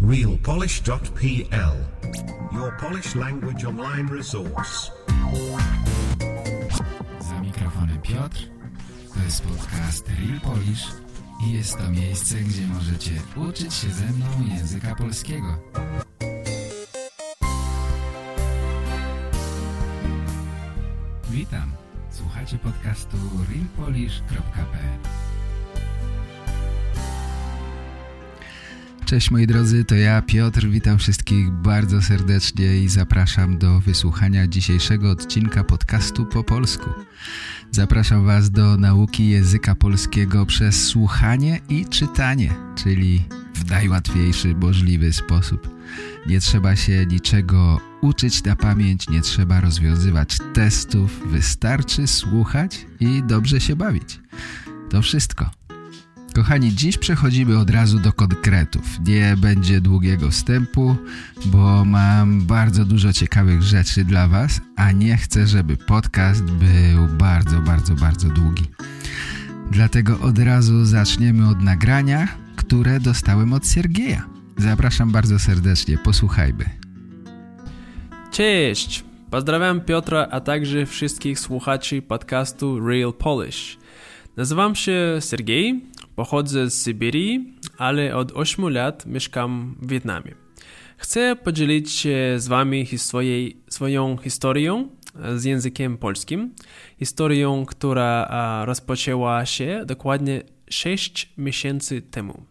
realpolish.pl Your Polish language online resource. Za mikrofonem Piotr. To jest podcast Real Polish i jest to miejsce, gdzie możecie uczyć się ze mną języka polskiego. Witam. Słuchacie podcastu realpolish.pl Cześć moi drodzy, to ja Piotr, witam wszystkich bardzo serdecznie i zapraszam do wysłuchania dzisiejszego odcinka podcastu po polsku. Zapraszam Was do nauki języka polskiego przez słuchanie i czytanie, czyli w najłatwiejszy możliwy sposób. Nie trzeba się niczego uczyć na pamięć, nie trzeba rozwiązywać testów, wystarczy słuchać i dobrze się bawić. To wszystko. Kochani, dziś przechodzimy od razu do konkretów. Nie będzie długiego wstępu, bo mam bardzo dużo ciekawych rzeczy dla Was, a nie chcę, żeby podcast był bardzo, bardzo, bardzo długi. Dlatego od razu zaczniemy od nagrania, które dostałem od Siergieja. Zapraszam bardzo serdecznie, posłuchajmy. Cześć! Pozdrawiam Piotra, a także wszystkich słuchaczy podcastu Real Polish. Nazywam się Sergiej, pochodzę z Syberii, ale od 8 lat mieszkam w Wietnamie. Chcę podzielić się z Wami swoją historią z językiem polskim. Historią, która rozpoczęła się dokładnie 6 miesięcy temu.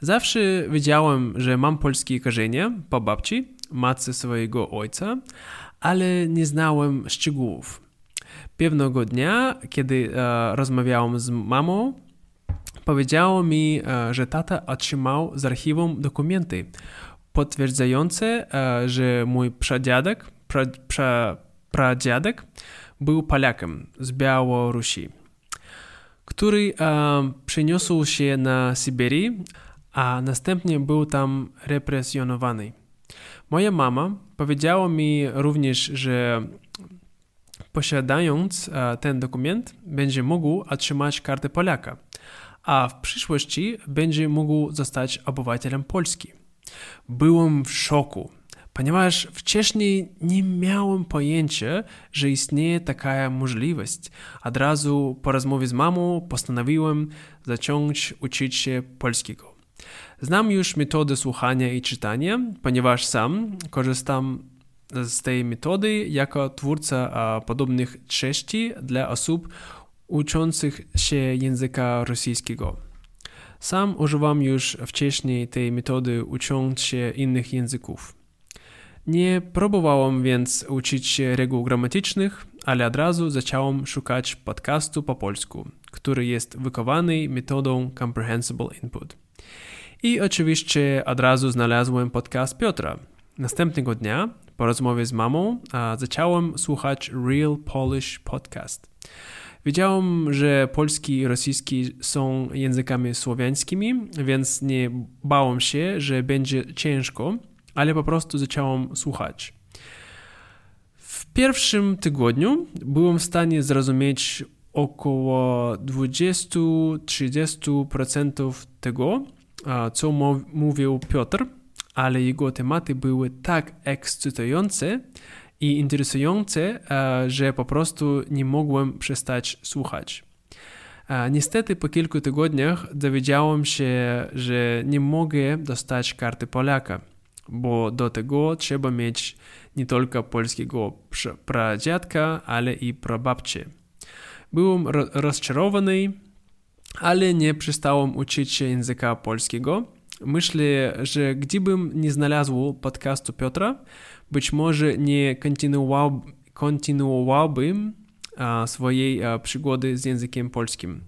Zawsze wiedziałem, że mam polskie korzenie po babci, matce swojego ojca, ale nie znałem szczegółów. Pewnego dnia, kiedy e, rozmawiałem z mamą, powiedziało mi, e, że tata otrzymał z archiwum dokumenty potwierdzające, e, że mój pradziadek, pra, pra, pradziadek był Polakiem z Białorusi, który e, przeniósł się na Syberię, a następnie był tam represjonowany. Moja mama powiedziała mi również, że posiadając ten dokument, będzie mógł otrzymać kartę Polaka, a w przyszłości będzie mógł zostać obywatelem Polski. Byłem w szoku, ponieważ wcześniej nie miałem pojęcia, że istnieje taka możliwość. Od razu po rozmowie z mamą postanowiłem zacząć uczyć się polskiego. Znam już metodę słuchania i czytania, ponieważ sam korzystam z tej metody jako twórca podobnych treści dla osób uczących się języka rosyjskiego. Sam używam już wcześniej tej metody ucząc się innych języków. Nie próbowałem więc uczyć się reguł gramatycznych, ale od razu zacząłem szukać podcastu po polsku, który jest wykowany metodą Comprehensible Input. I oczywiście od razu znalazłem podcast Piotra. Następnego dnia, po rozmowie z mamą, zacząłem słuchać Real Polish Podcast. Wiedziałem, że polski i rosyjski są językami słowiańskimi, więc nie bałem się, że będzie ciężko, ale po prostu zacząłem słuchać. W pierwszym tygodniu byłem w stanie zrozumieć około 20-30% tego, co mówił Piotr, ale jego tematy były tak ekscytujące i interesujące, że po prostu nie mogłem przestać słuchać. Niestety po kilku tygodniach dowiedziałem się, że nie mogę dostać karty Polaka, bo do tego trzeba mieć nie tylko polskiego pradziadka, ale i prababcie. Byłem rozczarowany, ale nie przestałem uczyć się języka polskiego. Myślę, że gdybym nie znalazł podcastu Piotra, być może nie kontynuował, kontynuowałbym swojej przygody z językiem polskim.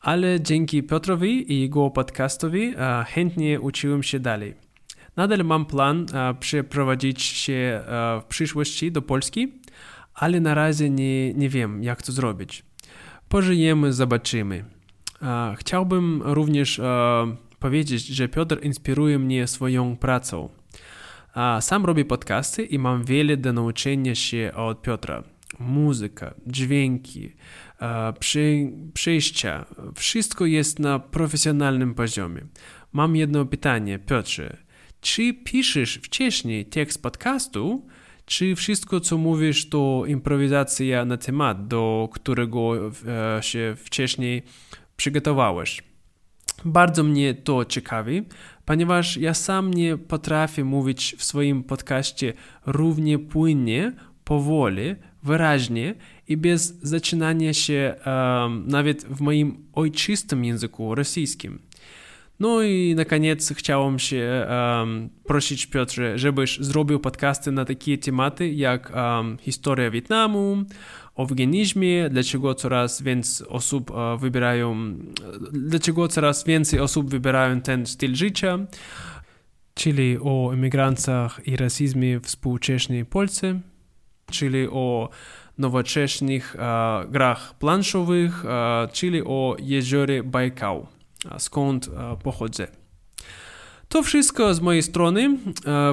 Ale dzięki Piotrowi i jego podcastowi chętnie uczyłem się dalej. Nadal mam plan przeprowadzić się w przyszłości do Polski, ale na razie nie, nie wiem, jak to zrobić. Pożyjemy, zobaczymy. Chciałbym również powiedzieć, że Piotr inspiruje mnie swoją pracą. Sam robię podcasty i mam wiele do nauczenia się od Piotra. Muzyka, dźwięki, przy, przyjścia, wszystko jest na profesjonalnym poziomie. Mam jedno pytanie, Piotrze. czy piszesz wcześniej tekst podcastu, czy wszystko, co mówisz, to improwizacja na temat, do którego e, się wcześniej przygotowałeś. Bardzo mnie to ciekawi, ponieważ ja sam nie potrafię mówić w swoim podcaście równie płynnie, powoli, wyraźnie i bez zaczynania się nawet w moim ojczystym języku rosyjskim. No i na koniec chciałem się um, prosić Piotrze, żebyś zrobił podcasty na takie tematy jak um, historia Wietnamu, eufemizmie, dlaczego coraz więcej osób uh, wybierają, dlaczego coraz więcej osób wybierają ten styl życia, czyli o emigrantach i rasizmie w współczesnej Polsce, czyli o nowoczesnych uh, grach planszowych, uh, czyli o jeziorze Bajkał, skąd pochodzę. To wszystko z mojej strony.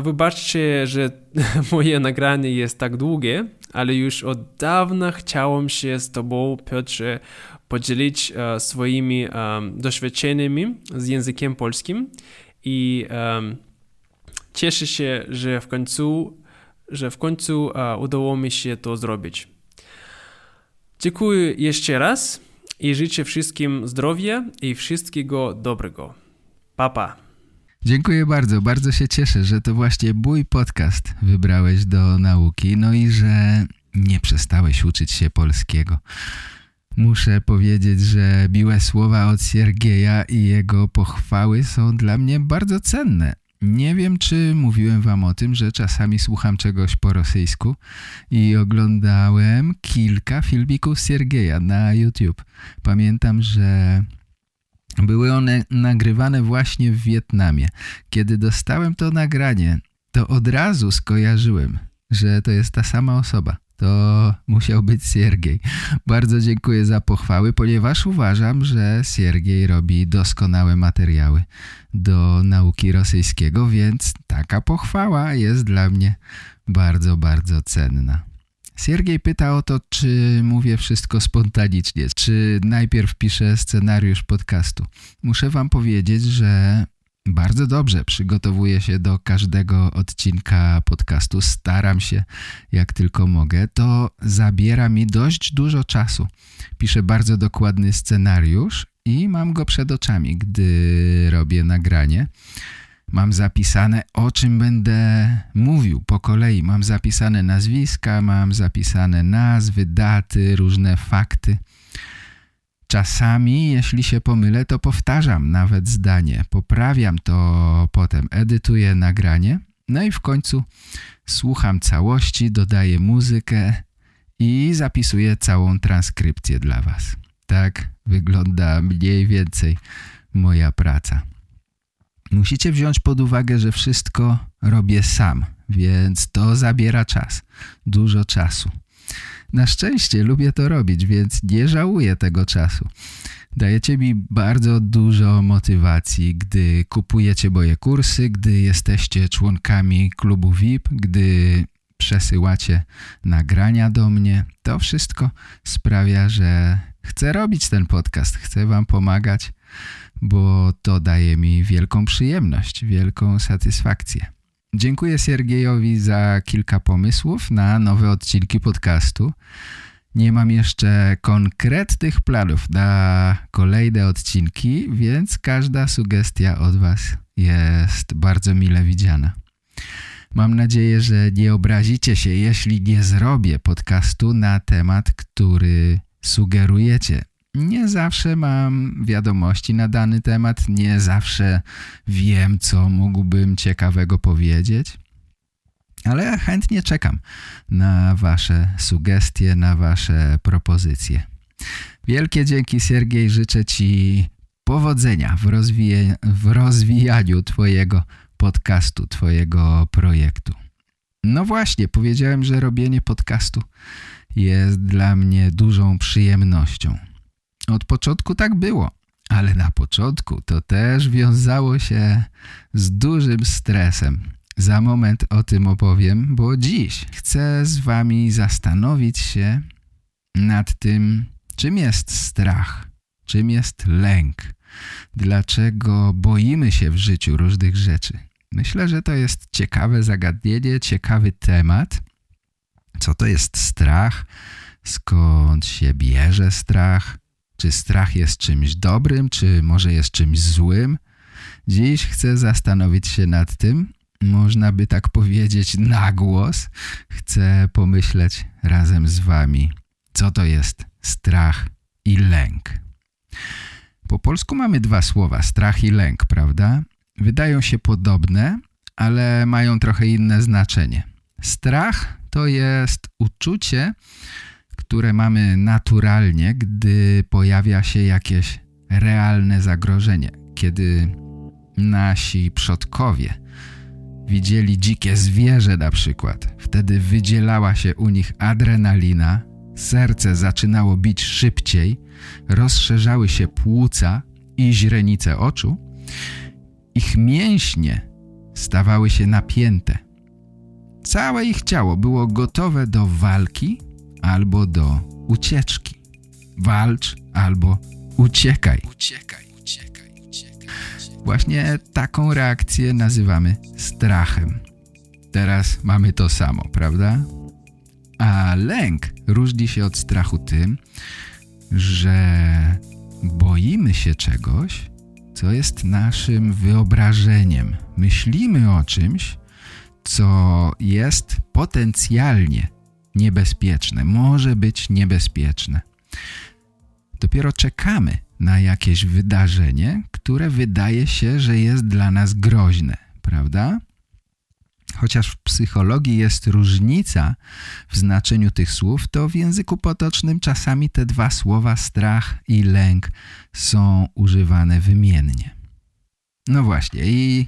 Wybaczcie, że moje nagranie jest tak długie, ale już od dawna chciałem się z Tobą, Piotrze, podzielić swoimi doświadczeniami z językiem polskim i cieszę się, że w końcu, że w końcu udało mi się to zrobić. Dziękuję jeszcze raz i życzę wszystkim zdrowia i wszystkiego dobrego. Papa. Pa. Dziękuję bardzo, bardzo się cieszę, że to właśnie mój podcast wybrałeś do nauki, no i że nie przestałeś uczyć się polskiego. Muszę powiedzieć, że miłe słowa od Siergieja i jego pochwały są dla mnie bardzo cenne. Nie wiem, czy mówiłem wam o tym, że czasami słucham czegoś po rosyjsku i oglądałem kilka filmików Siergieja na YouTube. Pamiętam, że były one nagrywane właśnie w Wietnamie. Kiedy dostałem to nagranie, to od razu skojarzyłem, że to jest ta sama osoba. To musiał być Siergiej. Bardzo dziękuję za pochwały, ponieważ uważam, że Siergiej robi doskonałe materiały do nauki rosyjskiego, więc taka pochwała jest dla mnie bardzo, bardzo cenna. Siergiej pyta o to, czy mówię wszystko spontanicznie, czy najpierw piszę scenariusz podcastu. Muszę wam powiedzieć, że bardzo dobrze przygotowuję się do każdego odcinka podcastu. Staram się jak tylko mogę. To zabiera mi dość dużo czasu. Piszę bardzo dokładny scenariusz i mam go przed oczami, gdy robię nagranie. Mam zapisane, o czym będę mówił po kolei. Mam zapisane nazwiska, mam zapisane nazwy, daty, różne fakty. Czasami, jeśli się pomylę, to powtarzam nawet zdanie, poprawiam to potem, edytuję nagranie, no i w końcu słucham całości, dodaję muzykę i zapisuję całą transkrypcję dla Was. Tak wygląda mniej więcej moja praca. Musicie wziąć pod uwagę, że wszystko robię sam, więc to zabiera czas, dużo czasu. Na szczęście lubię to robić, więc nie żałuję tego czasu. Dajecie mi bardzo dużo motywacji, gdy kupujecie moje kursy, gdy jesteście członkami klubu VIP, gdy przesyłacie nagrania do mnie. To wszystko sprawia, że chcę robić ten podcast, chcę wam pomagać, bo to daje mi wielką przyjemność, wielką satysfakcję. Dziękuję Siergiejowi za kilka pomysłów na nowe odcinki podcastu. Nie mam jeszcze konkretnych planów na kolejne odcinki, więc każda sugestia od Was jest bardzo mile widziana. Mam nadzieję, że nie obrazicie się, jeśli nie zrobię podcastu na temat, który sugerujecie. Nie zawsze mam wiadomości na dany temat, nie zawsze wiem, co mógłbym ciekawego powiedzieć, ale chętnie czekam na Wasze sugestie, na Wasze propozycje. Wielkie dzięki Siergiej, życzę Ci powodzenia w, rozwija w rozwijaniu Twojego podcastu, Twojego projektu. No właśnie, powiedziałem, że robienie podcastu jest dla mnie dużą przyjemnością. Od początku tak było, ale na początku to też wiązało się z dużym stresem. Za moment o tym opowiem, bo dziś chcę z wami zastanowić się nad tym, czym jest strach, czym jest lęk, dlaczego boimy się w życiu różnych rzeczy, Myślę, że to jest ciekawe zagadnienie, ciekawy temat. Co to jest strach? Skąd się bierze strach? Czy strach jest czymś dobrym, czy może jest czymś złym? Dziś chcę zastanowić się nad tym. Można by tak powiedzieć na głos. Chcę pomyśleć razem z wami, co to jest strach i lęk. Po polsku mamy dwa słowa, strach i lęk, prawda? Wydają się podobne, ale mają trochę inne znaczenie. Strach to jest uczucie, które mamy naturalnie, gdy pojawia się jakieś realne zagrożenie, kiedy nasi przodkowie widzieli dzikie zwierzę na przykład. Wtedy wydzielała się u nich adrenalina, serce zaczynało bić szybciej, rozszerzały się płuca i źrenice oczu, ich mięśnie stawały się napięte. Całe ich ciało było gotowe do walki albo do ucieczki. Walcz albo uciekaj. Uciekaj, uciekaj, uciekaj. Właśnie taką reakcję nazywamy strachem. Teraz mamy to samo, prawda? A lęk różni się od strachu tym, że boimy się czegoś, co jest naszym wyobrażeniem. Myślimy o czymś, co jest potencjalnie niebezpieczne, może być niebezpieczne. Dopiero czekamy na jakieś wydarzenie, które wydaje się, że jest dla nas groźne, prawda? Chociaż w psychologii jest różnica w znaczeniu tych słów, to w języku potocznym czasami te dwa słowa strach i lęk są używane wymiennie. No właśnie i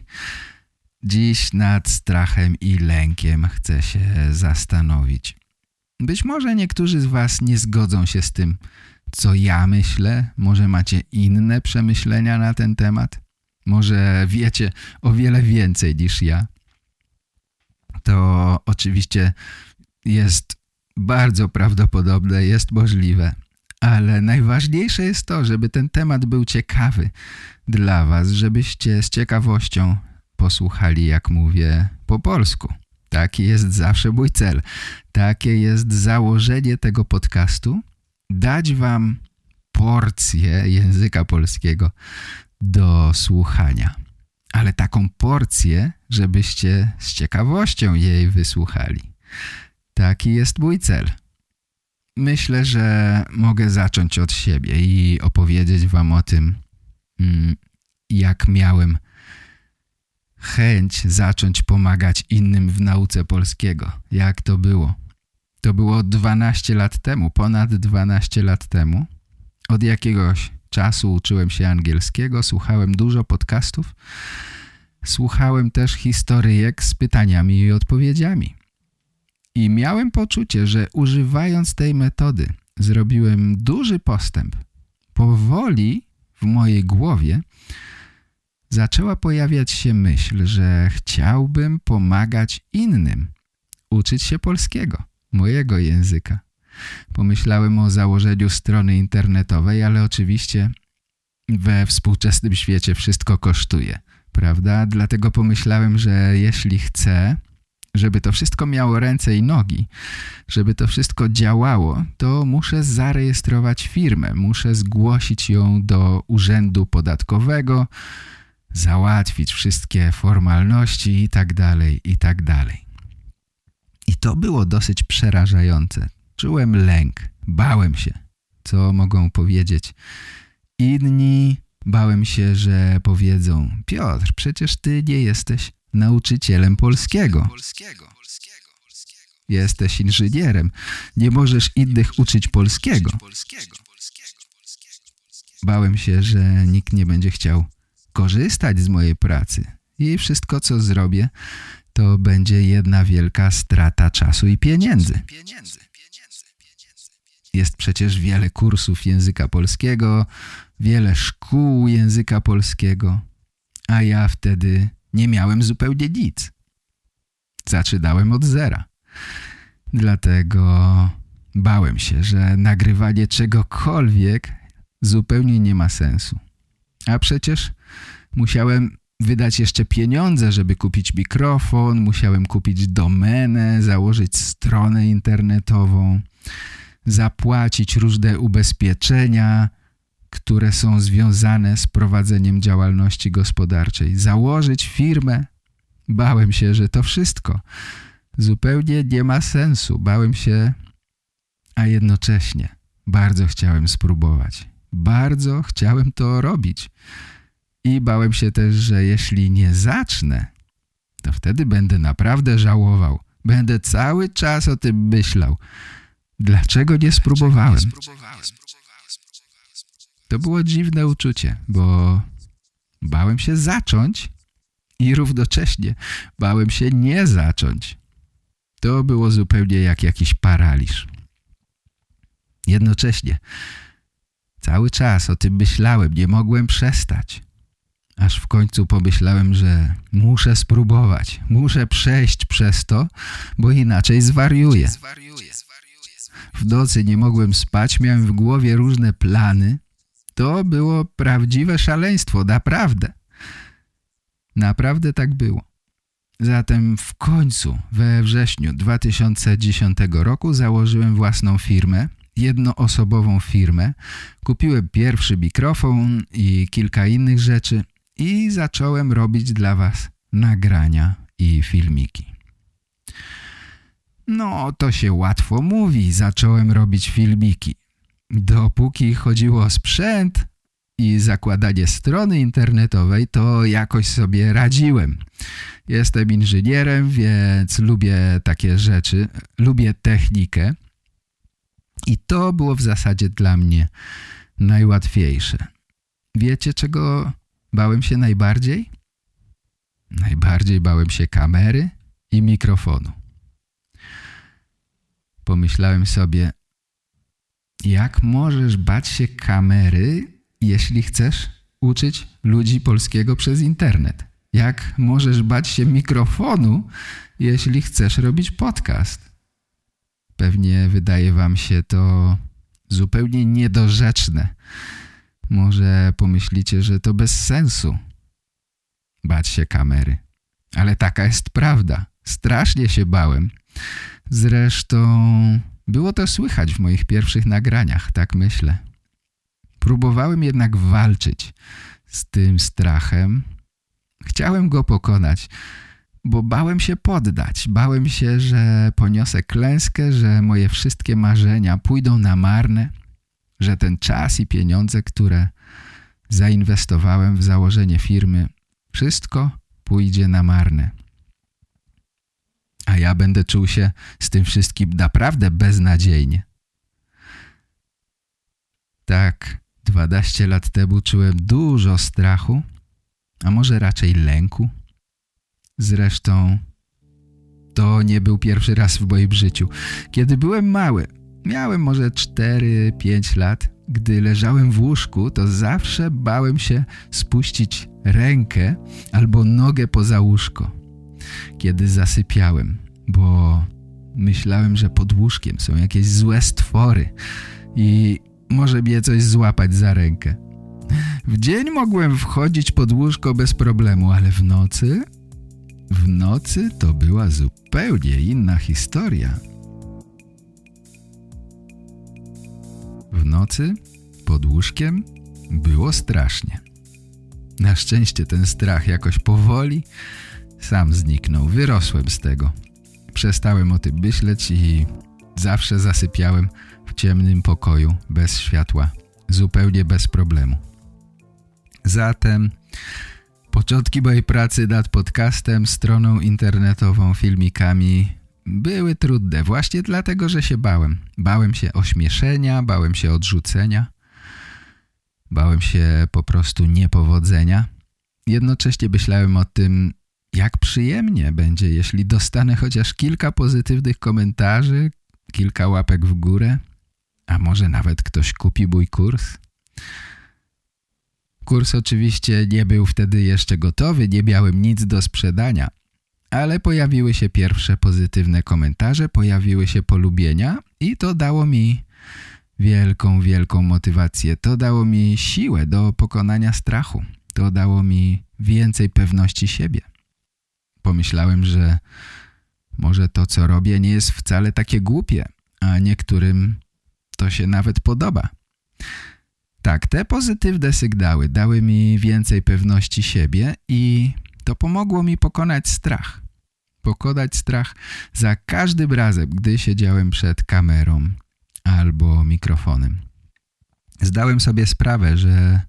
dziś nad strachem i lękiem chcę się zastanowić. Być może niektórzy z Was nie zgodzą się z tym, co ja myślę. Może macie inne przemyślenia na ten temat. Może wiecie o wiele więcej niż ja. To oczywiście jest bardzo prawdopodobne, jest możliwe. Ale najważniejsze jest to, żeby ten temat był ciekawy dla Was, żebyście z ciekawością posłuchali, jak mówię po polsku. Taki jest zawsze mój cel. Takie jest założenie tego podcastu. Dać wam porcję języka polskiego do słuchania. Ale taką porcję, żebyście z ciekawością jej wysłuchali. Taki jest mój cel. Myślę, że mogę zacząć od siebie i opowiedzieć wam o tym, mm, jak miałem chęć zacząć pomagać innym w nauce polskiego. Jak to było? To było 12 lat temu, ponad 12 lat temu. Od jakiegoś czasu uczyłem się angielskiego, słuchałem dużo podcastów, słuchałem też historyjek z pytaniami i odpowiedziami. I miałem poczucie, że używając tej metody zrobiłem duży postęp. Powoli w mojej głowie zaczęła pojawiać się myśl, że chciałbym pomagać innym uczyć się polskiego, mojego języka. Pomyślałem o założeniu strony internetowej, ale oczywiście we współczesnym świecie wszystko kosztuje, prawda? Dlatego pomyślałem, że jeśli chcę, żeby to wszystko miało ręce i nogi, żeby to wszystko działało, to muszę zarejestrować firmę, muszę zgłosić ją do urzędu podatkowego, załatwić wszystkie formalności i tak dalej, i tak dalej. I to było dosyć przerażające. Czułem lęk, bałem się, co mogą powiedzieć inni. Bałem się, że powiedzą Piotr, przecież ty nie jesteś nauczycielem polskiego. Jesteś inżynierem. Nie możesz innych uczyć polskiego. Bałem się, że nikt nie będzie chciał korzystać z mojej pracy i wszystko, co zrobię, to będzie jedna wielka strata czasu i pieniędzy. Jest przecież wiele kursów języka polskiego, wiele szkół języka polskiego, a ja wtedy nie miałem zupełnie nic. Zaczynałem od zera. Dlatego bałem się, że nagrywanie czegokolwiek zupełnie nie ma sensu. A przecież musiałem wydać jeszcze pieniądze, żeby kupić mikrofon, musiałem kupić domenę, założyć stronę internetową, zapłacić różne ubezpieczenia, które są związane z prowadzeniem działalności gospodarczej, założyć firmę. Bałem się, że to wszystko zupełnie nie ma sensu. Bałem się, a jednocześnie bardzo chciałem spróbować. Bardzo chciałem to robić. I bałem się też, że jeśli nie zacznę, to wtedy będę naprawdę żałował. Będę cały czas o tym myślał. Dlaczego nie spróbowałem? To było dziwne uczucie, bo bałem się zacząć i równocześnie bałem się nie zacząć. To było zupełnie jak jakiś paraliż. Jednocześnie cały czas o tym myślałem, nie mogłem przestać. Aż w końcu pomyślałem, że muszę spróbować, muszę przejść przez to, bo inaczej zwariuję. W nocy nie mogłem spać, miałem w głowie różne plany. To było prawdziwe szaleństwo, naprawdę. Naprawdę tak było. Zatem w końcu we wrześniu 2010 roku założyłem własną firmę, jednoosobową firmę. Kupiłem pierwszy mikrofon i kilka innych rzeczy i zacząłem robić dla Was nagrania i filmiki. No, to się łatwo mówi, zacząłem robić filmiki. Dopóki chodziło o sprzęt i zakładanie strony internetowej, to jakoś sobie radziłem. Jestem inżynierem, więc lubię takie rzeczy, lubię technikę i to było w zasadzie dla mnie najłatwiejsze. Wiecie, czego bałem się najbardziej? Najbardziej bałem się kamery i mikrofonu. Pomyślałem sobie, jak możesz bać się kamery, jeśli chcesz uczyć ludzi polskiego przez internet? Jak możesz bać się mikrofonu, jeśli chcesz robić podcast? Pewnie wydaje wam się to zupełnie niedorzeczne. Może pomyślicie, że to bez sensu. Bać się kamery. Ale taka jest prawda. Strasznie się bałem. Zresztą było to słychać w moich pierwszych nagraniach, tak myślę. Próbowałem jednak walczyć z tym strachem. Chciałem go pokonać, bo bałem się poddać. Bałem się, że poniosę klęskę, że moje wszystkie marzenia pójdą na marne, że ten czas i pieniądze, które zainwestowałem w założenie firmy, wszystko pójdzie na marne. A ja będę czuł się z tym wszystkim naprawdę beznadziejnie. Tak, 12 lat temu czułem dużo strachu, a może raczej lęku. Zresztą to nie był pierwszy raz w moim życiu. Kiedy byłem mały, miałem może 4-5 lat, gdy leżałem w łóżku, to zawsze bałem się spuścić rękę albo nogę poza łóżko, kiedy zasypiałem, bo myślałem, że pod łóżkiem są jakieś złe stwory i może mnie coś złapać za rękę. W dzień mogłem wchodzić pod łóżko bez problemu, ale w nocy... W nocy to była zupełnie inna historia. W nocy pod łóżkiem było strasznie. Na szczęście ten strach jakoś powoli sam zniknął. Wyrosłem z tego. Przestałem o tym myśleć i zawsze zasypiałem w ciemnym pokoju, bez światła, zupełnie bez problemu. Zatem początki mojej pracy nad podcastem, stroną internetową, filmikami były trudne właśnie dlatego, że się bałem. Bałem się ośmieszenia, bałem się odrzucenia, bałem się po prostu niepowodzenia. Jednocześnie myślałem o tym, jak przyjemnie będzie, jeśli dostanę chociaż kilka pozytywnych komentarzy, kilka łapek w górę, a może nawet ktoś kupi mój kurs? Kurs oczywiście nie był wtedy jeszcze gotowy, nie miałem nic do sprzedania, ale pojawiły się pierwsze pozytywne komentarze, pojawiły się polubienia i to dało mi wielką, wielką motywację. To dało mi siłę do pokonania strachu. To dało mi więcej pewności siebie. Pomyślałem, że może to, co robię, nie jest wcale takie głupie, a niektórym to się nawet podoba. Tak, te pozytywne sygnały dały mi więcej pewności siebie i to pomogło mi pokonać strach. Pokonać strach za każdym razem, gdy siedziałem przed kamerą albo mikrofonem. Zdałem sobie sprawę, że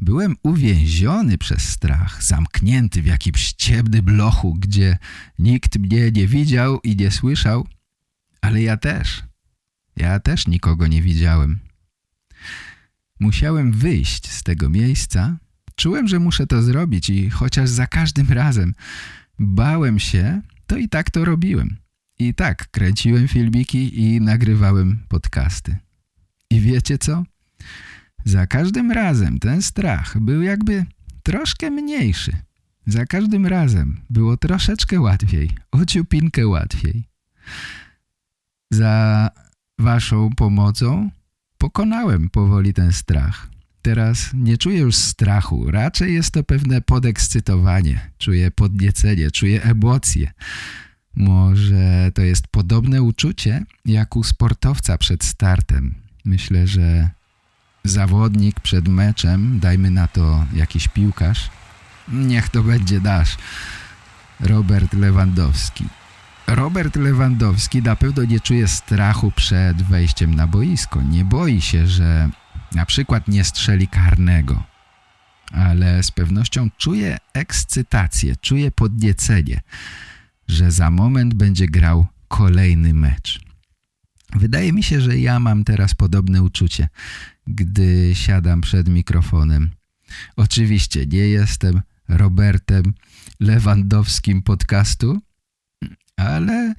byłem uwięziony przez strach, zamknięty w jakimś ciemnym lochu, gdzie nikt mnie nie widział i nie słyszał, ale ja też. Ja też nikogo nie widziałem. Musiałem wyjść z tego miejsca. Czułem, że muszę to zrobić i chociaż za każdym razem bałem się, to i tak to robiłem. I tak kręciłem filmiki i nagrywałem podcasty. I wiecie co? Za każdym razem ten strach był jakby troszkę mniejszy. Za każdym razem było troszeczkę łatwiej, ociupinkę łatwiej. Za waszą pomocą pokonałem powoli ten strach. Teraz nie czuję już strachu, raczej jest to pewne podekscytowanie. Czuję podniecenie, czuję emocje. Może to jest podobne uczucie jak u sportowca przed startem. Myślę, że zawodnik przed meczem, dajmy na to jakiś piłkarz, niech to będzie nasz, Robert Lewandowski. Robert Lewandowski na pewno nie czuje strachu przed wejściem na boisko. Nie boi się, że na przykład nie strzeli karnego. Ale z pewnością czuje ekscytację, czuje podniecenie, że za moment będzie grał kolejny mecz. Wydaje mi się, że ja mam teraz podobne uczucie, gdy siadam przed mikrofonem. Oczywiście nie jestem Robertem Lewandowskim podcastu, ale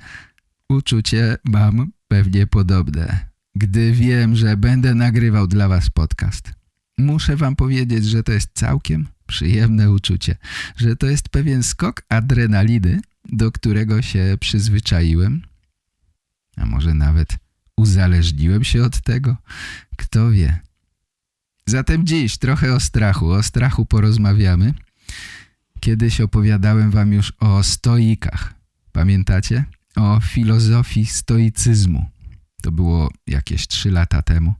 uczucie mam pewnie podobne, gdy wiem, że będę nagrywał dla Was podcast. Muszę Wam powiedzieć, że to jest całkiem przyjemne uczucie, że to jest pewien skok adrenaliny, do którego się przyzwyczaiłem, a może nawet uzależniłem się od tego, kto wie. Zatem dziś trochę o strachu, o strachu porozmawiamy. Kiedyś opowiadałem Wam już o stoikach, Pamiętacie? O filozofii stoicyzmu. To było jakieś 3 lata temu,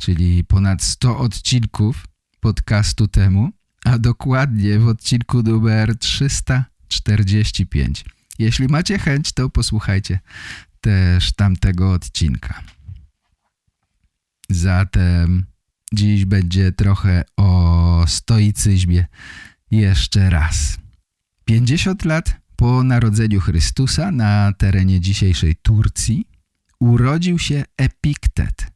czyli ponad 100 odcinków podcastu temu, a dokładnie w odcinku numer 345. Jeśli macie chęć, to posłuchajcie też tamtego odcinka. Zatem dziś będzie trochę o stoicyzmie jeszcze raz. 50 lat po narodzeniu Chrystusa na terenie dzisiejszej Turcji urodził się Epiktet.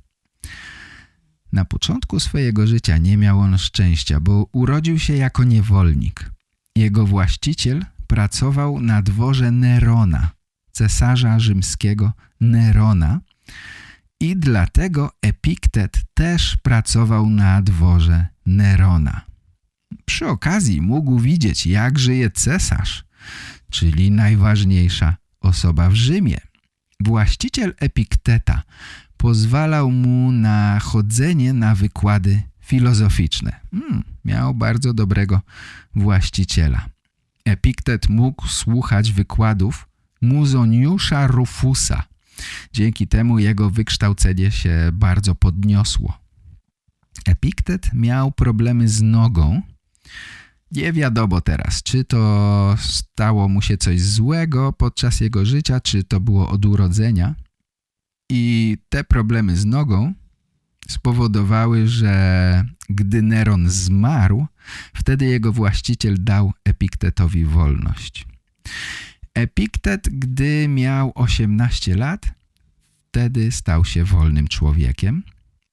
Na początku swojego życia nie miał on szczęścia, bo urodził się jako niewolnik. Jego właściciel pracował na dworze Nerona, cesarza rzymskiego Nerona i dlatego Epiktet też pracował na dworze Nerona. Przy okazji mógł widzieć, jak żyje cesarz, czyli najważniejsza osoba w Rzymie. Właściciel Epikteta pozwalał mu na chodzenie na wykłady filozoficzne. Hmm, miał bardzo dobrego właściciela. Epiktet mógł słuchać wykładów Muzoniusza Rufusa. Dzięki temu jego wykształcenie się bardzo podniosło. Epiktet miał problemy z nogą, nie wiadomo teraz, czy to stało mu się coś złego podczas jego życia, czy to było od urodzenia. I te problemy z nogą spowodowały, że gdy Neron zmarł, wtedy jego właściciel dał Epiktetowi wolność. Epiktet, gdy miał 18 lat, wtedy stał się wolnym człowiekiem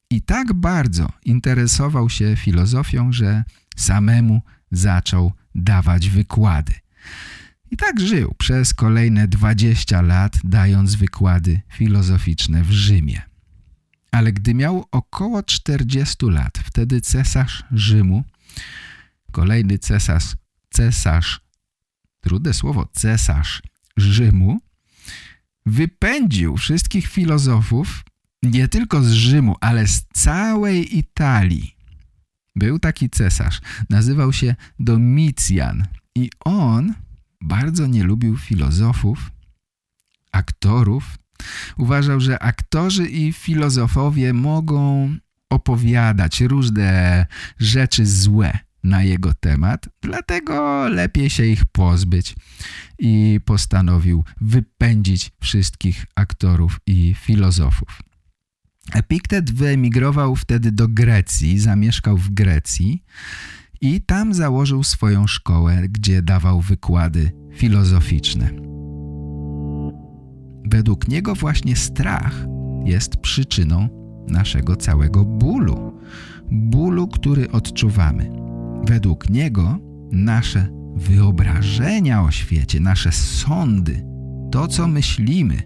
i tak bardzo interesował się filozofią, że samemu zaczął dawać wykłady. I tak żył przez kolejne 20 lat, dając wykłady filozoficzne w Rzymie. Ale gdy miał około 40 lat, wtedy cesarz Rzymu, kolejny cesarz, cesarz, trudne słowo, cesarz Rzymu, wypędził wszystkich filozofów nie tylko z Rzymu, ale z całej Italii Był taki cesarz, nazywał się Domicjan i on bardzo nie lubił filozofów, aktorów. Uważał, że aktorzy i filozofowie mogą opowiadać różne rzeczy złe na jego temat, dlatego lepiej się ich pozbyć i postanowił wypędzić wszystkich aktorów i filozofów. Epiktet wyemigrował wtedy do Grecji, zamieszkał w Grecji i tam założył swoją szkołę, gdzie dawał wykłady filozoficzne. Według niego właśnie strach jest przyczyną naszego całego bólu. Bólu, który odczuwamy. Według niego nasze wyobrażenia o świecie, nasze sądy, to co myślimy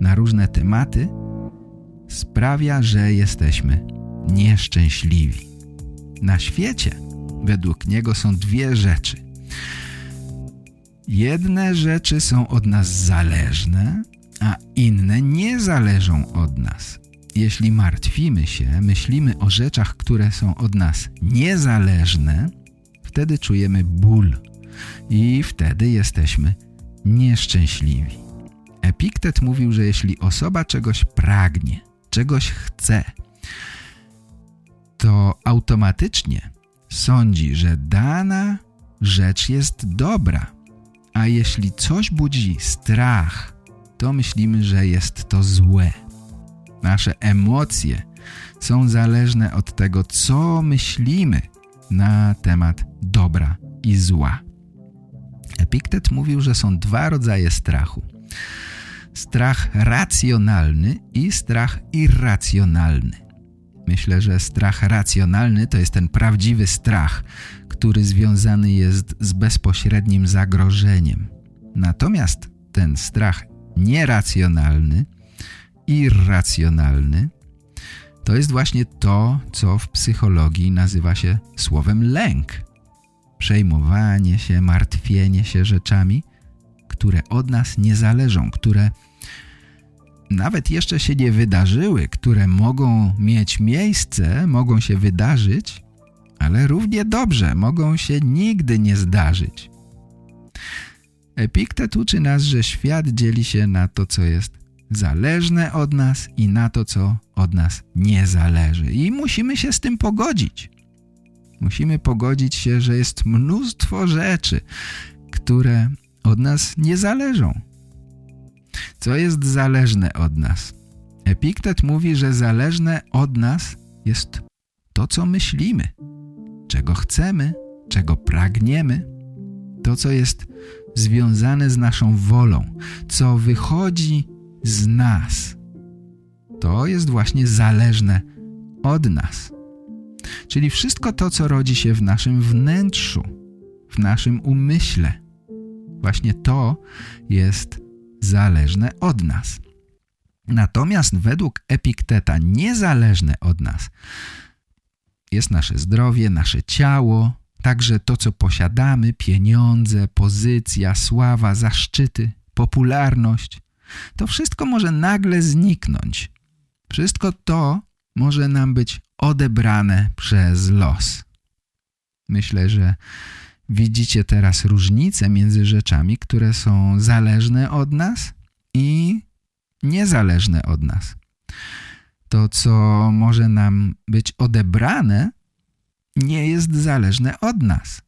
na różne tematy sprawia, że jesteśmy nieszczęśliwi. Na świecie według niego są dwie rzeczy. Jedne rzeczy są od nas zależne, a inne nie zależą od nas. Jeśli martwimy się, myślimy o rzeczach, które są od nas niezależne, wtedy czujemy ból i wtedy jesteśmy nieszczęśliwi. Epiktet mówił, że jeśli osoba czegoś pragnie, czegoś chce, to automatycznie sądzi, że dana rzecz jest dobra. A jeśli coś budzi strach, to myślimy, że jest to złe. Nasze emocje są zależne od tego, co myślimy na temat dobra i zła. Epiktet mówił, że są dwa rodzaje strachu. Strach racjonalny i strach irracjonalny. Myślę, że strach racjonalny to jest ten prawdziwy strach, który związany jest z bezpośrednim zagrożeniem. Natomiast ten strach nieracjonalny, irracjonalny, to jest właśnie to, co w psychologii nazywa się słowem lęk. Przejmowanie się, martwienie się rzeczami, które od nas nie zależą, które nawet jeszcze się nie wydarzyły, które mogą mieć miejsce, mogą się wydarzyć, ale równie dobrze mogą się nigdy nie zdarzyć. Epiktet uczy nas, że świat dzieli się na to, co jest zależne od nas i na to, co od nas nie zależy. I musimy się z tym pogodzić. Musimy pogodzić się, że jest mnóstwo rzeczy, które od nas nie zależą. Co jest zależne od nas? Epiktet mówi, że zależne od nas jest to, co myślimy, czego chcemy, czego pragniemy, to, co jest związane z naszą wolą, co wychodzi z nas. To jest właśnie zależne od nas. Czyli wszystko to, co rodzi się w naszym wnętrzu, w naszym umyśle. Właśnie to jest zależne od nas. Natomiast według Epikteta niezależne od nas jest nasze zdrowie, nasze ciało, także to, co posiadamy, pieniądze, pozycja, sława, zaszczyty, popularność. To wszystko może nagle zniknąć. Wszystko to może nam być odebrane przez los. Myślę, że Widzicie teraz różnicę między rzeczami, które są zależne od nas i niezależne od nas. To, co może nam być odebrane, nie jest zależne od nas.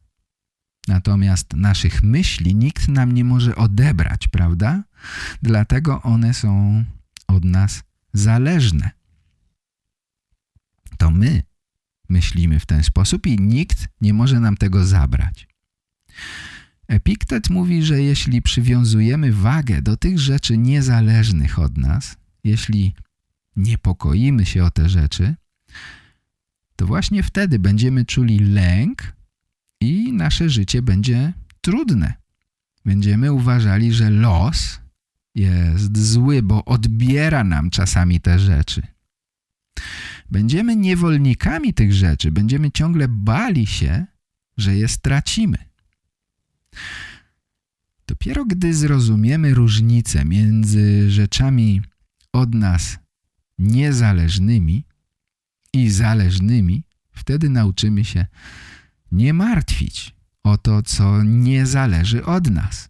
Natomiast naszych myśli nikt nam nie może odebrać, prawda? Dlatego one są od nas zależne. To my myślimy w ten sposób i nikt nie może nam tego zabrać. Epiktet mówi, że jeśli przywiązujemy wagę do tych rzeczy niezależnych od nas, jeśli niepokoimy się o te rzeczy, to właśnie wtedy będziemy czuli lęk i nasze życie będzie trudne. Będziemy uważali, że los jest zły, bo odbiera nam czasami te rzeczy. Będziemy niewolnikami tych rzeczy, będziemy ciągle bali się, że je stracimy. Dopiero gdy zrozumiemy różnicę między rzeczami od nas niezależnymi i zależnymi, Wtedy nauczymy się nie martwić o to, co nie zależy od nas.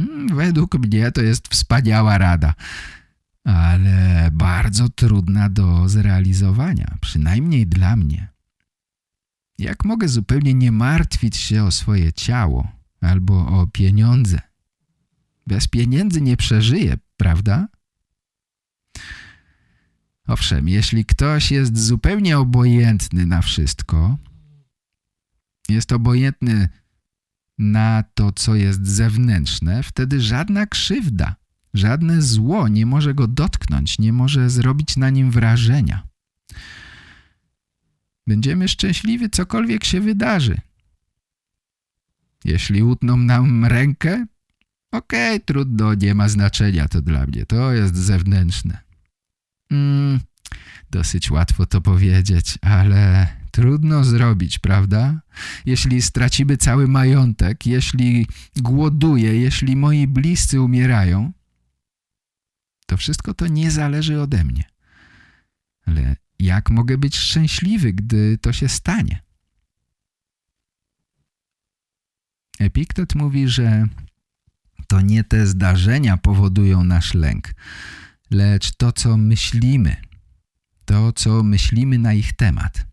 Hmm, według mnie to jest wspaniała rada, ale bardzo trudna do zrealizowania, przynajmniej dla mnie. Jak mogę zupełnie nie martwić się o swoje ciało albo o pieniądze? Bez pieniędzy nie przeżyję, prawda? Owszem, jeśli ktoś jest zupełnie obojętny na wszystko, jest obojętny na to, co jest zewnętrzne, wtedy żadna krzywda, żadne zło nie może go dotknąć, nie może zrobić na nim wrażenia. Będziemy szczęśliwi, cokolwiek się wydarzy. Jeśli utną nam rękę, okej, okay, trudno, nie ma znaczenia to dla mnie, to jest zewnętrzne. Mm, dosyć łatwo to powiedzieć, ale trudno zrobić, prawda? Jeśli stracimy cały majątek, jeśli głoduję, jeśli moi bliscy umierają, to wszystko to nie zależy ode mnie. Ale jak mogę być szczęśliwy, gdy to się stanie? Epiktet mówi, że to nie te zdarzenia powodują nasz lęk, lecz to, co myślimy, to, co myślimy na ich temat.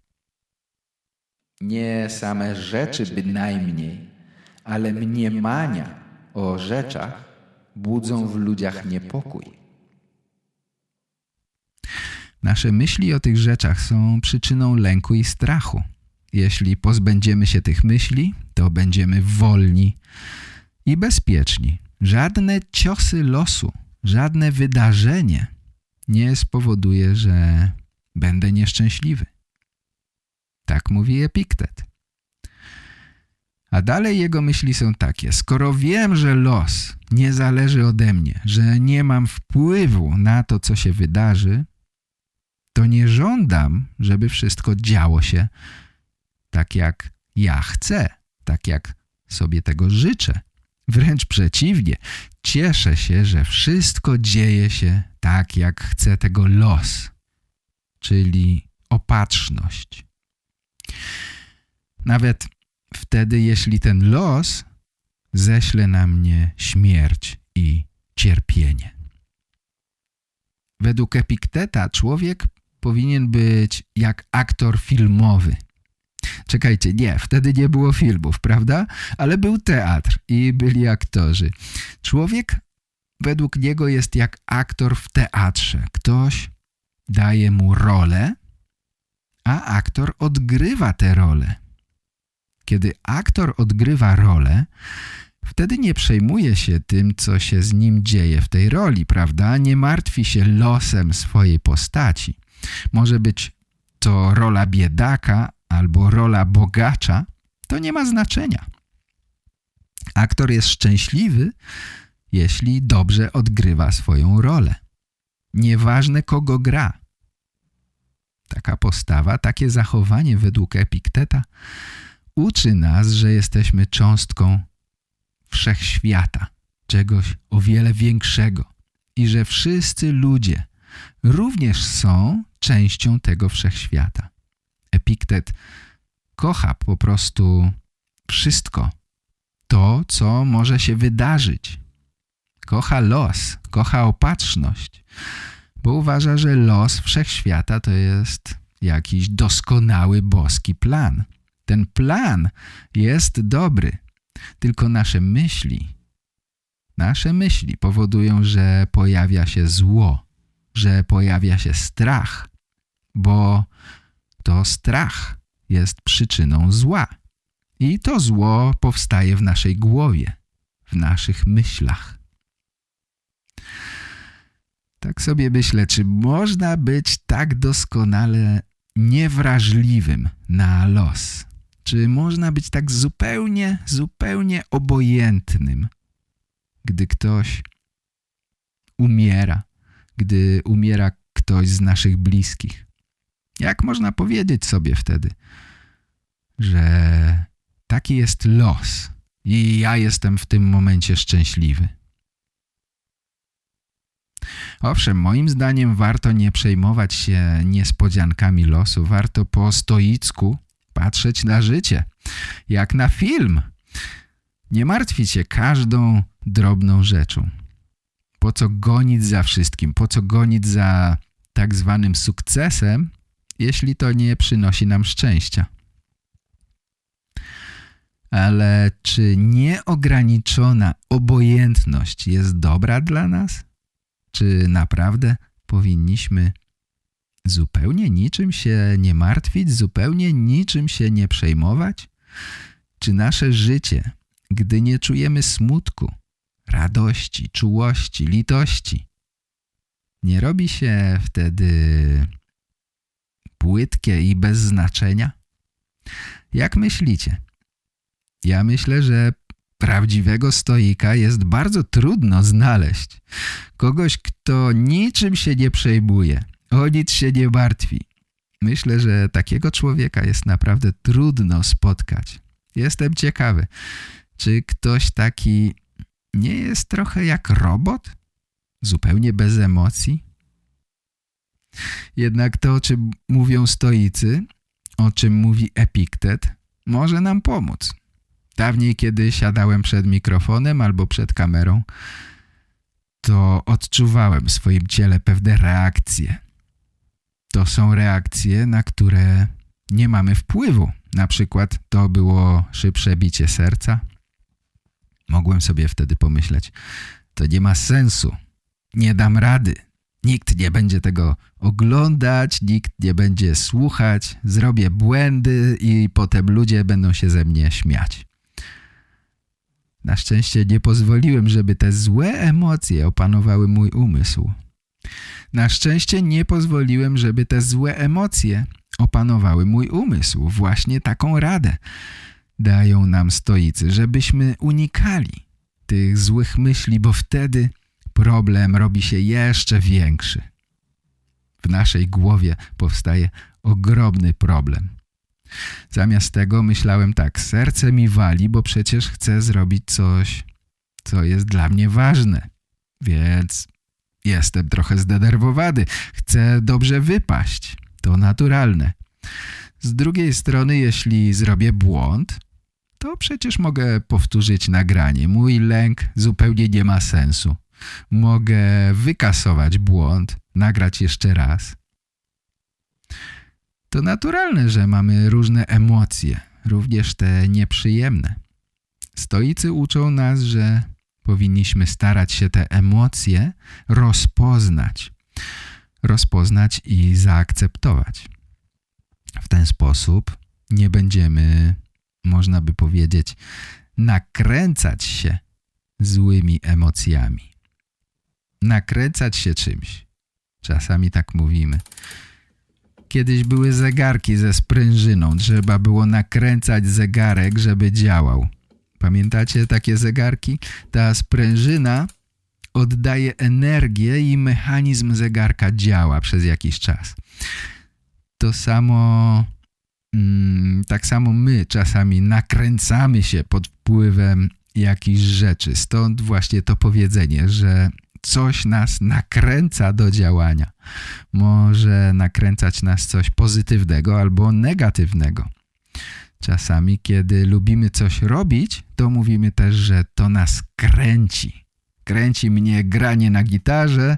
Nie same rzeczy bynajmniej, ale mniemania o rzeczach budzą w ludziach niepokój. Nasze myśli o tych rzeczach są przyczyną lęku i strachu. Jeśli pozbędziemy się tych myśli, to będziemy wolni i bezpieczni. Żadne ciosy losu żadne wydarzenie nie spowoduje, że będę nieszczęśliwy. Tak mówi Epiktet. A dalej jego myśli są takie. Skoro wiem, że los nie zależy ode mnie, że nie mam wpływu na to, co się wydarzy, to nie żądam, żeby wszystko działo się tak, jak ja chcę, tak jak sobie tego życzę. Wręcz przeciwnie, cieszę się, że wszystko dzieje się tak, jak chce tego los, czyli opatrzność. Nawet wtedy, jeśli ten los ześle na mnie śmierć i cierpienie. Według Epikteta człowiek powinien być jak aktor filmowy – Czekajcie, nie, wtedy nie było filmów, prawda? Ale był teatr i byli aktorzy. Człowiek według niego jest jak aktor w teatrze. Ktoś daje mu rolę, a aktor odgrywa tę rolę. Kiedy aktor odgrywa rolę, wtedy nie przejmuje się tym, co się z nim dzieje w tej roli, prawda? Nie martwi się losem swojej postaci. Może być to rola biedaka, albo rola bogacza, to nie ma znaczenia. Aktor jest szczęśliwy, jeśli dobrze odgrywa swoją rolę. Nieważne kogo gra. Taka postawa, takie zachowanie według Epikteta uczy nas, że jesteśmy cząstką wszechświata, czegoś o wiele większego i że wszyscy ludzie również są częścią tego wszechświata. Epiktet kocha po prostu wszystko. To, co może się wydarzyć. Kocha los, kocha opatrzność, bo uważa, że los wszechświata to jest jakiś doskonały boski plan. Ten plan jest dobry, tylko nasze myśli, nasze myśli powodują, że pojawia się zło, że pojawia się strach, bo to strach jest przyczyną zła. I to zło powstaje w naszej głowie, w naszych myślach. Tak sobie myślę, czy można być tak doskonale niewrażliwym na los? Czy można być tak zupełnie, zupełnie obojętnym, gdy ktoś umiera, gdy umiera ktoś z naszych bliskich? Jak można powiedzieć sobie wtedy, że taki jest los i ja jestem w tym momencie szczęśliwy? Owszem, moim zdaniem warto nie przejmować się niespodziankami losu, warto po stoicku patrzeć na życie, jak na film. Nie martwić się każdą drobną rzeczą. Po co gonić za wszystkim? Po co gonić za tak zwanym sukcesem, jeśli to nie przynosi nam szczęścia? Ale czy nieograniczona obojętność jest dobra dla nas? Czy naprawdę powinniśmy zupełnie niczym się nie martwić, zupełnie niczym się nie przejmować? Czy nasze życie, gdy nie czujemy smutku, radości, czułości, litości, nie robi się wtedy płytkie i bez znaczenia? Jak myślicie? Ja myślę, że prawdziwego stoika jest bardzo trudno znaleźć. Kogoś, kto niczym się nie przejmuje, o nic się nie martwi. Myślę, że takiego człowieka jest naprawdę trudno spotkać. Jestem ciekawy, czy ktoś taki nie jest trochę jak robot? Zupełnie bez emocji? Jednak to, o czym mówią stoicy, o czym mówi Epiktet, może nam pomóc. Dawniej, kiedy siadałem przed mikrofonem albo przed kamerą, to odczuwałem w swoim ciele pewne reakcje. To są reakcje, na które nie mamy wpływu. Na przykład to było szybsze bicie serca. Mogłem sobie wtedy pomyśleć, to nie ma sensu, nie dam rady. Nikt nie będzie tego oglądać, nikt nie będzie słuchać, zrobię błędy i potem ludzie będą się ze mnie śmiać. Na szczęście nie pozwoliłem, żeby te złe emocje opanowały mój umysł. Na szczęście nie pozwoliłem, żeby te złe emocje opanowały mój umysł. Właśnie taką radę dają nam stoicy, żebyśmy unikali tych złych myśli, bo wtedy problem robi się jeszcze większy. W naszej głowie powstaje ogromny problem. Zamiast tego myślałem tak, serce mi wali, bo przecież chcę zrobić coś, co jest dla mnie ważne. Więc jestem trochę zdenerwowany, chcę dobrze wypaść. To naturalne. Z drugiej strony, jeśli zrobię błąd, to przecież mogę powtórzyć nagranie. Mój lęk zupełnie nie ma sensu. Mogę wykasować błąd, nagrać jeszcze raz. To naturalne, że mamy różne emocje, również te nieprzyjemne. Stoicy uczą nas, że powinniśmy starać się te emocje rozpoznać. Rozpoznać i zaakceptować. W ten sposób nie będziemy, można by powiedzieć, nakręcać się złymi emocjami. Nakręcać się czymś. Czasami tak mówimy. Kiedyś były zegarki ze sprężyną. Trzeba było nakręcać zegarek, żeby działał. Pamiętacie takie zegarki? Ta sprężyna oddaje energię i mechanizm zegarka działa przez jakiś czas. To samo, tak samo my czasami nakręcamy się pod wpływem jakichś rzeczy. Stąd właśnie to powiedzenie, że coś nas nakręca do działania. Może nakręcać nas coś pozytywnego albo negatywnego. Czasami, kiedy lubimy coś robić, to mówimy też, że to nas kręci. Kręci mnie granie na gitarze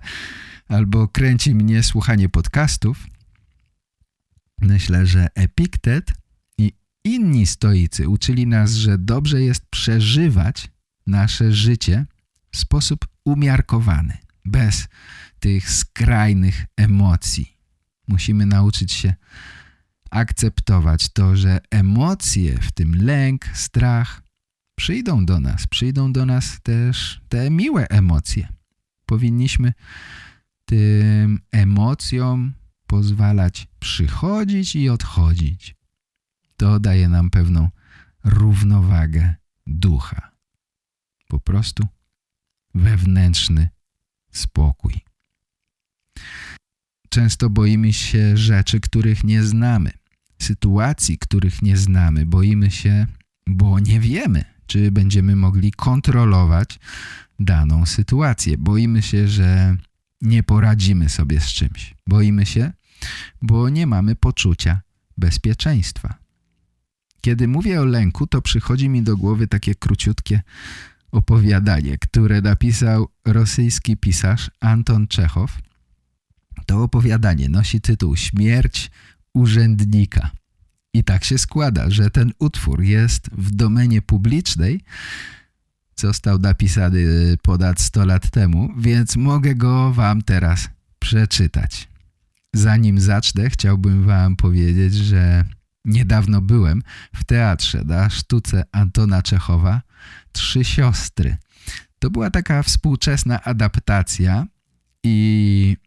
albo kręci mnie słuchanie podcastów. Myślę, że Epiktet i inni stoicy uczyli nas, że dobrze jest przeżywać nasze życie w sposób umiarkowany, bez tych skrajnych emocji. Musimy nauczyć się akceptować to, że emocje, w tym lęk, strach, przyjdą do nas. Przyjdą do nas też te miłe emocje. Powinniśmy tym emocjom pozwalać przychodzić i odchodzić. To daje nam pewną równowagę ducha. Po prostu wewnętrzny spokój. Często boimy się rzeczy, których nie znamy, sytuacji, których nie znamy. Boimy się, bo nie wiemy, czy będziemy mogli kontrolować daną sytuację. Boimy się, że nie poradzimy sobie z czymś. Boimy się, bo nie mamy poczucia bezpieczeństwa. Kiedy mówię o lęku, to przychodzi mi do głowy takie króciutkie opowiadanie, które napisał rosyjski pisarz Anton Czechow. To opowiadanie nosi tytuł Śmierć urzędnika. I tak się składa, że ten utwór jest w domenie publicznej, został napisany ponad 100 lat temu, więc mogę go wam teraz przeczytać. Zanim zacznę, chciałbym wam powiedzieć, że niedawno byłem w teatrze na sztuce Antona Czechowa Trzy siostry. To była taka współczesna adaptacja i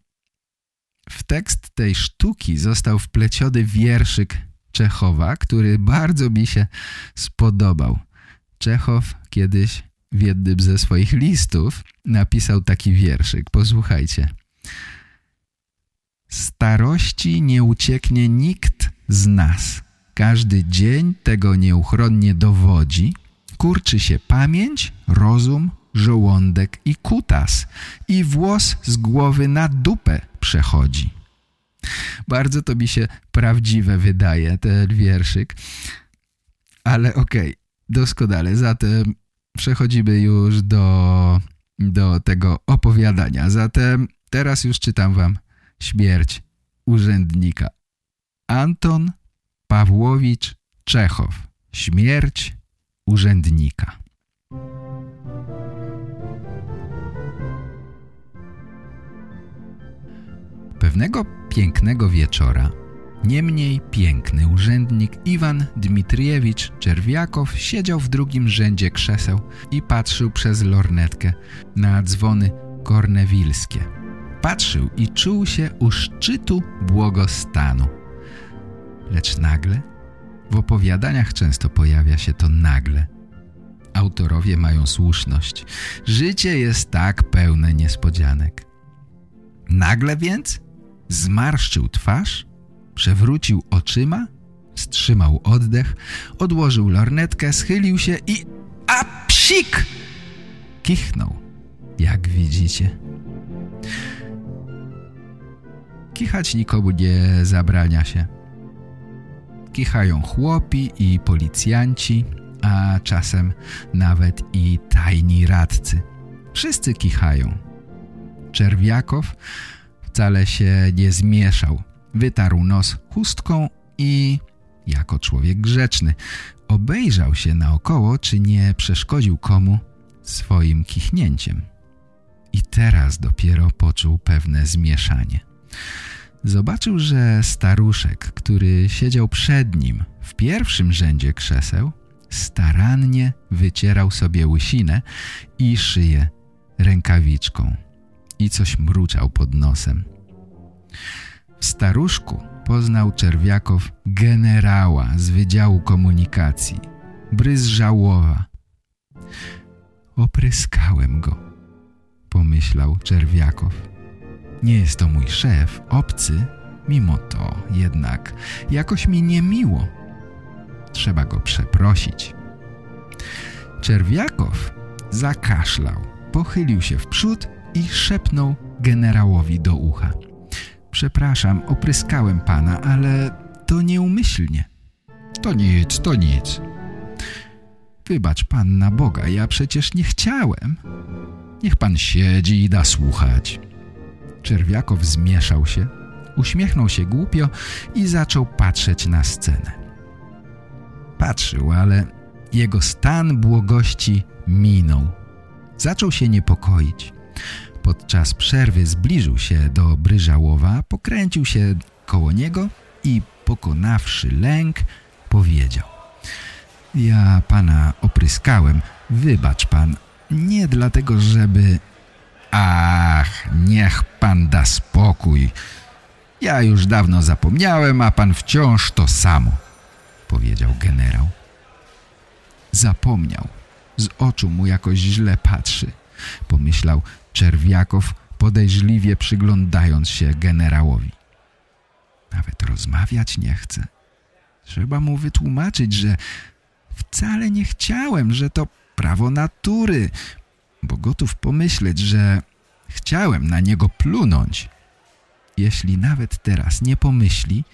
w tekst tej sztuki został wpleciony wierszyk Czechowa, który bardzo mi się spodobał. Czechow kiedyś w jednym ze swoich listów napisał taki wierszyk. Posłuchajcie. Starości nie ucieknie nikt z nas. Każdy dzień tego nieuchronnie dowodzi. Kurczy się pamięć, rozum, żołądek i kutas i włos z głowy na dupę przechodzi. Bardzo to mi się prawdziwe wydaje, ten wierszyk. Ale okej, okay, doskonale. Zatem przechodzimy już do, do tego opowiadania. Zatem teraz już czytam wam śmierć urzędnika. Anton Pawłowicz Czechow. Śmierć urzędnika. Pewnego pięknego wieczora niemniej piękny urzędnik Iwan Dmitriewicz Czerwiakow siedział w drugim rzędzie krzeseł i patrzył przez lornetkę na dzwony kornewilskie. Patrzył i czuł się u szczytu błogostanu. Lecz nagle, w opowiadaniach często pojawia się to nagle. Autorowie mają słuszność. Życie jest tak pełne niespodzianek. Nagle więc zmarszczył twarz, przewrócił oczyma, wstrzymał oddech, odłożył lornetkę, schylił się i... A psik! Kichnął, jak widzicie. Kichać nikomu nie zabrania się. Kichają chłopi i policjanci, a czasem nawet i tajni radcy. Wszyscy kichają. Czerwiakow wcale się nie zmieszał. Wytarł nos chustką i, jako człowiek grzeczny, obejrzał się naokoło, czy nie przeszkodził komu swoim kichnięciem. I teraz dopiero poczuł pewne zmieszanie. Zobaczył, że staruszek, który siedział przed nim w pierwszym rzędzie krzeseł, starannie wycierał sobie łysinę i szyję rękawiczką i coś mruczał pod nosem. W staruszku poznał Czerwiakow generała z Wydziału Komunikacji, Bryz Żałowa. Opryskałem go, pomyślał Czerwiakow. Nie jest to mój szef, obcy, mimo to jednak jakoś mi niemiło. Trzeba go przeprosić. Czerwiakow zakaszlał, pochylił się w przód i szepnął generałowi do ucha. Przepraszam, opryskałem pana, ale to nieumyślnie. To nic, to nic. Wybacz pan na Boga, ja przecież nie chciałem. Niech pan siedzi i da słuchać. Czerwiakow zmieszał się, uśmiechnął się głupio i zaczął patrzeć na scenę. Patrzył, ale jego stan błogości minął. Zaczął się niepokoić. Podczas przerwy zbliżył się do Bryżałowa, pokręcił się koło niego i pokonawszy lęk, powiedział Ja pana opryskałem, wybacz pan, nie dlatego, żeby... Ach, niech pan da spokój. Ja już dawno zapomniałem, a pan wciąż to samo, powiedział generał. Zapomniał. Z oczu mu jakoś źle patrzy. Pomyślał, Czerwiakow podejrzliwie przyglądając się generałowi. Nawet rozmawiać nie chce. Trzeba mu wytłumaczyć, że wcale nie chciałem, że to prawo natury, bo gotów pomyśleć, że Chciałem na niego plunąć. Jeśli nawet teraz nie pomyśli,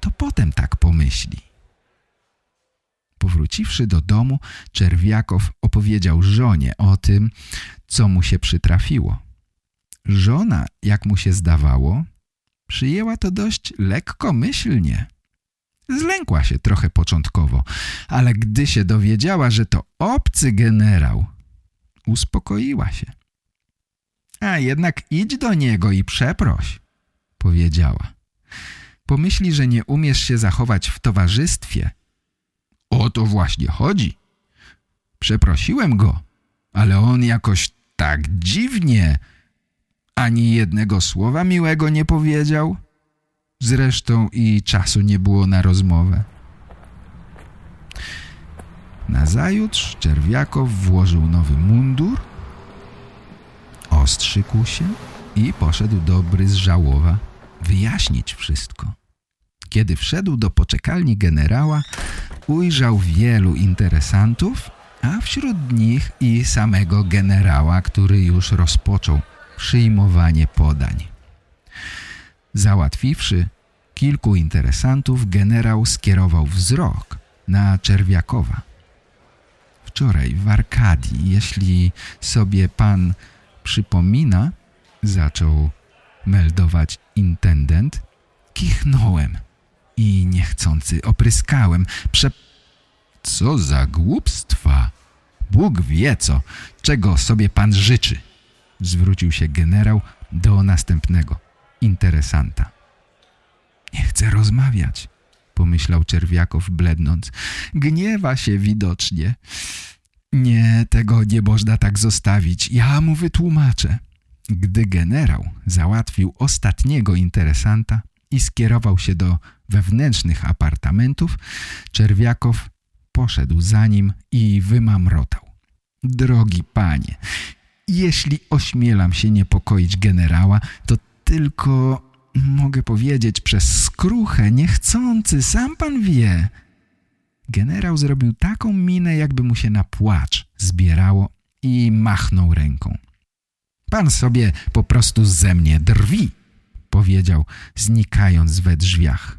to potem tak pomyśli. Powróciwszy do domu, Czerwiakow opowiedział żonie o tym, co mu się przytrafiło. Żona, jak mu się zdawało, przyjęła to dość lekkomyślnie. Zlękła się trochę początkowo, ale gdy się dowiedziała, że to obcy generał, uspokoiła się. A jednak idź do niego i przeproś, powiedziała. Pomyśli, że nie umiesz się zachować w towarzystwie. O to właśnie chodzi. Przeprosiłem go, ale on jakoś tak dziwnie ani jednego słowa miłego nie powiedział. Zresztą i czasu nie było na rozmowę. Nazajutrz Czerwiakow włożył nowy mundur, ostrzykł się i poszedł do Bryzżałowa wyjaśnić wszystko. Kiedy wszedł do poczekalni generała, ujrzał wielu interesantów, a wśród nich i samego generała, który już rozpoczął przyjmowanie podań. Załatwiwszy kilku interesantów, generał skierował wzrok na Czerwiakowa. Wczoraj w Arkadii, jeśli sobie pan przypomina, zaczął meldować intendent, kichnąłem i niechcący opryskałem. Prze... Co za głupstwa! Bóg wie co, czego sobie pan życzy. Zwrócił się generał do następnego interesanta. Nie chce rozmawiać, pomyślał Czerwiakow blednąc. Gniewa się widocznie. Nie, tego nie można tak zostawić. Ja mu wytłumaczę. Gdy generał załatwił ostatniego interesanta i skierował się do wewnętrznych apartamentów, Czerwiakow poszedł za nim i wymamrotał. Drogi panie, jeśli ośmielam się niepokoić generała, to tylko mogę powiedzieć przez skruchę, niechcący, sam pan wie. Generał zrobił taką minę, jakby mu się na płacz zbierało i machnął ręką. Pan sobie po prostu ze mnie drwi, powiedział, znikając we drzwiach.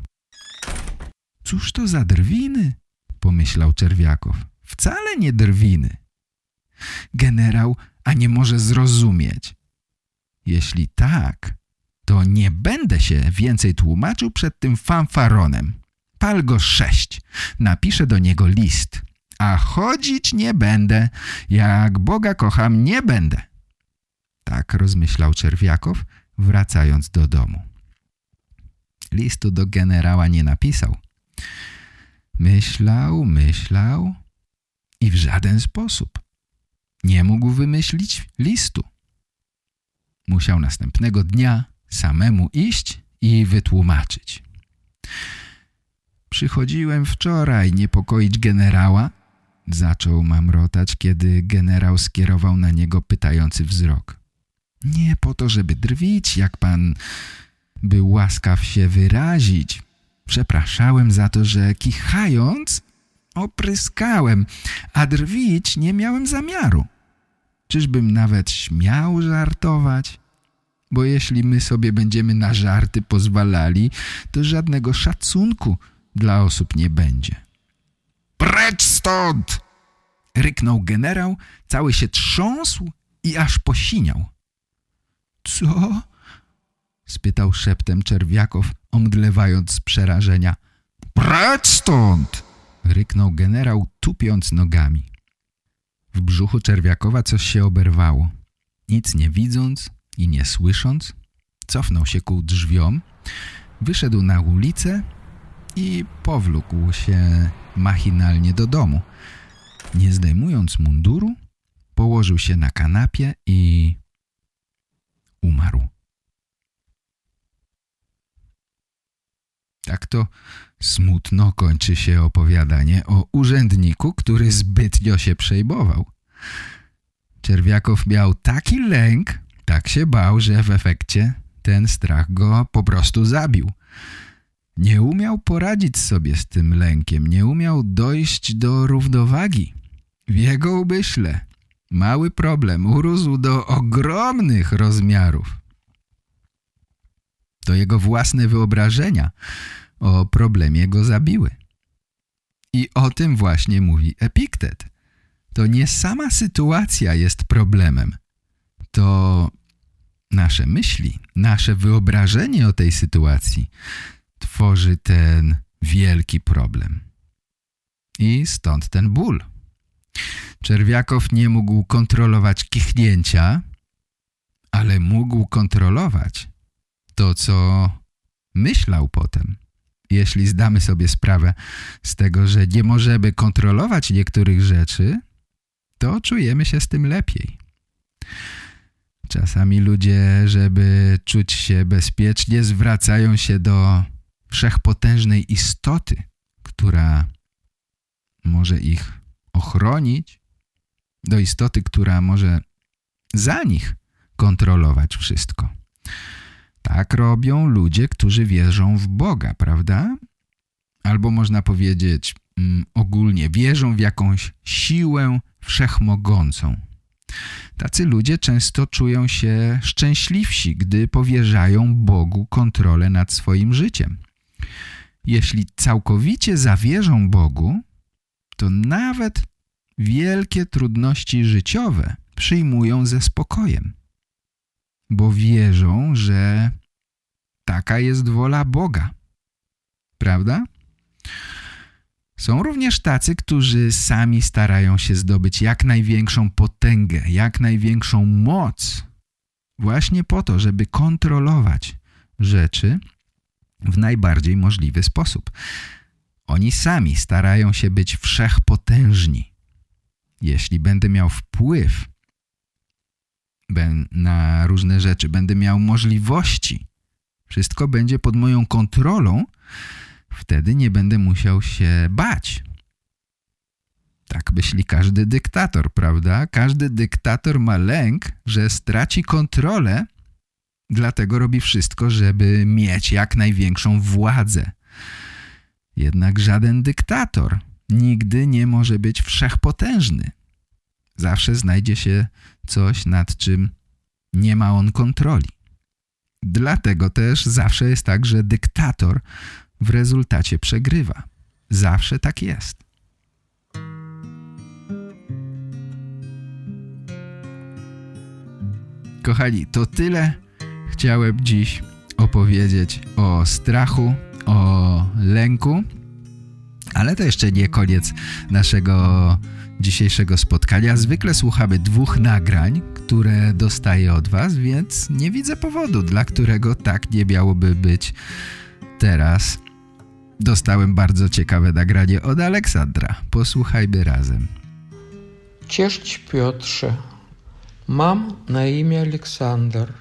Cóż to za drwiny? pomyślał Czerwiakow. Wcale nie drwiny. Generał, a nie może zrozumieć. Jeśli tak, to nie będę się więcej tłumaczył przed tym fanfaronem. Pal go sześć. Napiszę do niego list. A chodzić nie będę. Jak Boga kocham, nie będę. Tak rozmyślał Czerwiakow, wracając do domu. Listu do generała nie napisał. Myślał, myślał i w żaden sposób nie mógł wymyślić listu. Musiał następnego dnia samemu iść i wytłumaczyć. Przychodziłem wczoraj niepokoić generała, zaczął mamrotać, kiedy generał skierował na niego pytający wzrok. Nie po to, żeby drwić, jak pan był łaskaw się wyrazić. Przepraszałem za to, że kichając opryskałem, a drwić nie miałem zamiaru. Czyżbym nawet śmiał żartować? Bo jeśli my sobie będziemy na żarty pozwalali, to żadnego szacunku dla osób nie będzie. Precz stąd! Ryknął generał, cały się trząsł i aż posiniał. Co? spytał szeptem Czerwiakow, omdlewając z przerażenia. Precz stąd! ryknął generał, tupiąc nogami. W brzuchu Czerwiakowa coś się oberwało. Nic nie widząc i nie słysząc, cofnął się ku drzwiom, wyszedł na ulicę i powlókł się machinalnie do domu. Nie zdejmując munduru, położył się na kanapie i umarł. Tak to smutno kończy się opowiadanie o urzędniku, który zbytnio się przejmował. Czerwiakow miał taki lęk, tak się bał, że w efekcie ten strach go po prostu zabił. Nie umiał poradzić sobie z tym lękiem, nie umiał dojść do równowagi. W jego umyśle mały problem urósł do ogromnych rozmiarów. To jego własne wyobrażenia o problemie go zabiły. I o tym właśnie mówi Epiktet. To nie sama sytuacja jest problemem. To nasze myśli, nasze wyobrażenie o tej sytuacji tworzy ten wielki problem. I stąd ten ból. Czerwiakow nie mógł kontrolować kichnięcia, ale mógł kontrolować to, co myślał potem. Jeśli zdamy sobie sprawę z tego, że nie możemy kontrolować niektórych rzeczy, to czujemy się z tym lepiej. Czasami ludzie, żeby czuć się bezpiecznie, zwracają się do wszechpotężnej istoty, która może ich ochronić, do istoty, która może za nich kontrolować wszystko. Tak robią ludzie, którzy wierzą w Boga, prawda? Albo można powiedzieć mm, ogólnie, wierzą w jakąś siłę wszechmogącą. Tacy ludzie często czują się szczęśliwsi, gdy powierzają Bogu kontrolę nad swoim życiem. Jeśli całkowicie zawierzą Bogu, to nawet wielkie trudności życiowe przyjmują ze spokojem, bo wierzą, że taka jest wola Boga. Prawda? Są również tacy, którzy sami starają się zdobyć jak największą potęgę, jak największą moc, właśnie po to, żeby kontrolować rzeczy w najbardziej możliwy sposób. Oni sami starają się być wszechpotężni. Jeśli będę miał wpływ na różne rzeczy, będę miał możliwości, wszystko będzie pod moją kontrolą, wtedy nie będę musiał się bać. Tak myśli każdy dyktator, prawda? Każdy dyktator ma lęk, że straci kontrolę, dlatego robi wszystko, żeby mieć jak największą władzę. Jednak żaden dyktator nigdy nie może być wszechpotężny. Zawsze znajdzie się coś, nad czym nie ma on kontroli. Dlatego też zawsze jest tak, że dyktator w rezultacie przegrywa. Zawsze tak jest. Kochani, to tyle chciałem dziś opowiedzieć o strachu, o lęku, ale to jeszcze nie koniec naszego dzisiejszego spotkania. Zwykle słuchamy dwóch nagrań, które dostaję od Was, więc nie widzę powodu, dla którego tak nie miałoby być teraz. Dostałem bardzo ciekawe nagranie od Aleksandra. Posłuchajmy razem. Cześć Piotrze. Mam na imię Aleksander.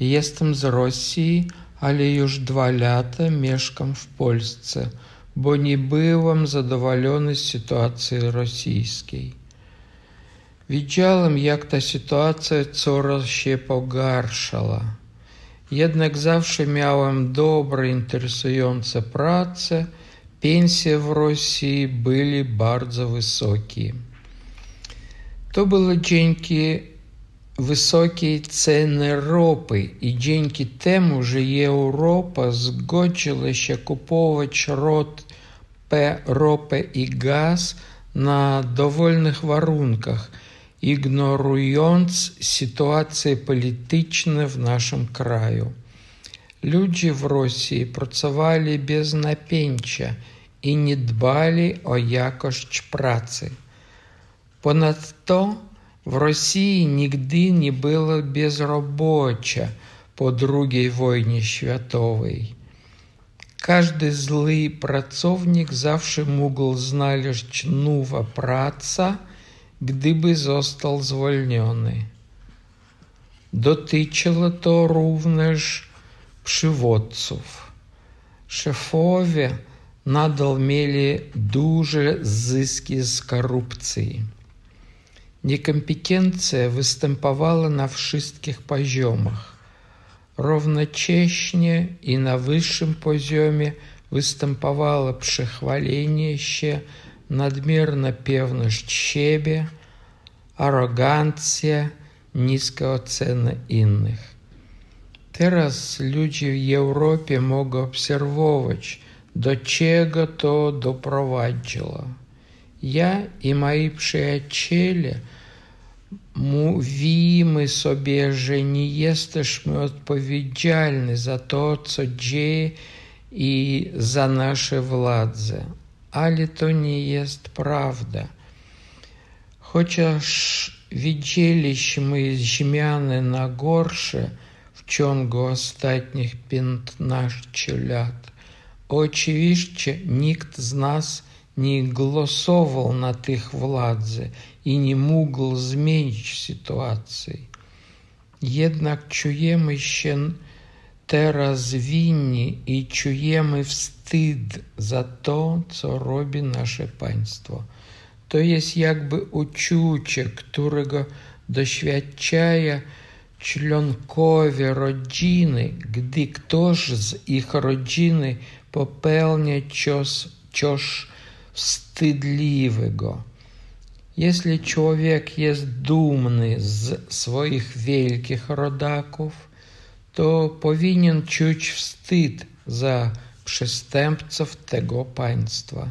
Jestem z Rosji, ale już dwa lata mieszkam w Polsce, bo nie byłem zadowolony z sytuacji rosyjskiej. Widziałem, jak ta sytuacja coraz się pogarszała. Jednak zawsze miałem dobre, interesujące prace, pensje w Rosji były bardzo wysokie. To było dzięki wysokiej ceny ropy i dzięki temu, że Europa zgodziła się kupować ropę i gaz na dowolnych warunkach – ignorując sytuację polityczną w naszym kraju. Ludzie w Rosji pracowali bez napięcia i nie dbali o jakość pracy. Ponadto w Rosji nigdy nie było bezrobocia po II wojnie światowej. Każdy zły pracownik zawsze mógł znaleźć nowa praca – gdyby został zwolniony. Dotyczyło to również przywódców. Szefowie nadal mieli duże zyski z korupcji. Niekompetencja występowała na wszystkich poziomach. Równocześnie i na wyższym poziomie występowało przechwalenie się nadmierna pewność siebie, arogancja, niska ocena innych. Teraz ludzie w Europie mogą obserwować, do czego to doprowadziło. Ja i moi przyjaciele mówimy sobie, że nie jesteśmy odpowiedzialni za to, co dzieje i za nasze władze. Ale to nie jest prawda. Chociaż widzieliśmy zmiany na gorsze w ciągu ostatnich 15 lat, oczywiście nikt z nas nie głosował na tych władzy i nie mógł zmienić sytuacji. Jednak czujemy się teraz winni i czujemy wstyd za to, co robi nasze państwo. To jest jakby uczucie, którego doświadczają członkowie rodziny, gdy ktoś z ich rodziny popełnia coś, coś wstydliwego. Jeśli człowiek jest dumny z swoich wielkich rodaków, to powinien czuć wstyd za przestępców tego państwa.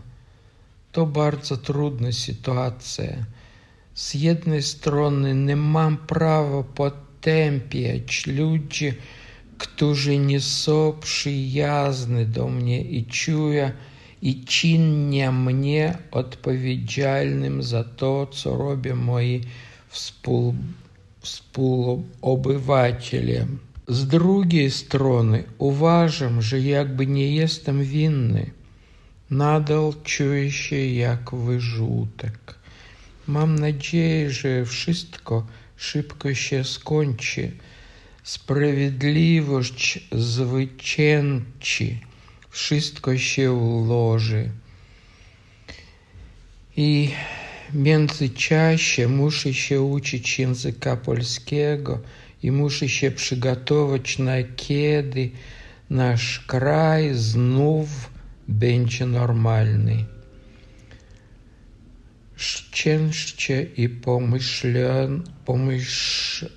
To bardzo trudna sytuacja. Z jednej strony nie mam prawa potępiać ludzi, którzy nie są przyjazni do mnie i czuję, i czynię mnie odpowiedzialnym za to, co robią moi współ, współobywatele. Z drugiej strony uważam, że jakby nie jestem winny, nadal czuję się jak wyrzutek. Mam nadzieję, że wszystko szybko się skończy. Sprawiedliwość zwycięży wszystko się ułoży. I międzyczasie muszę się uczyć języka polskiego i muszę się przygotować na kiedy nasz kraj znów będzie normalny. Szczęście i pomyślen, pomyśl,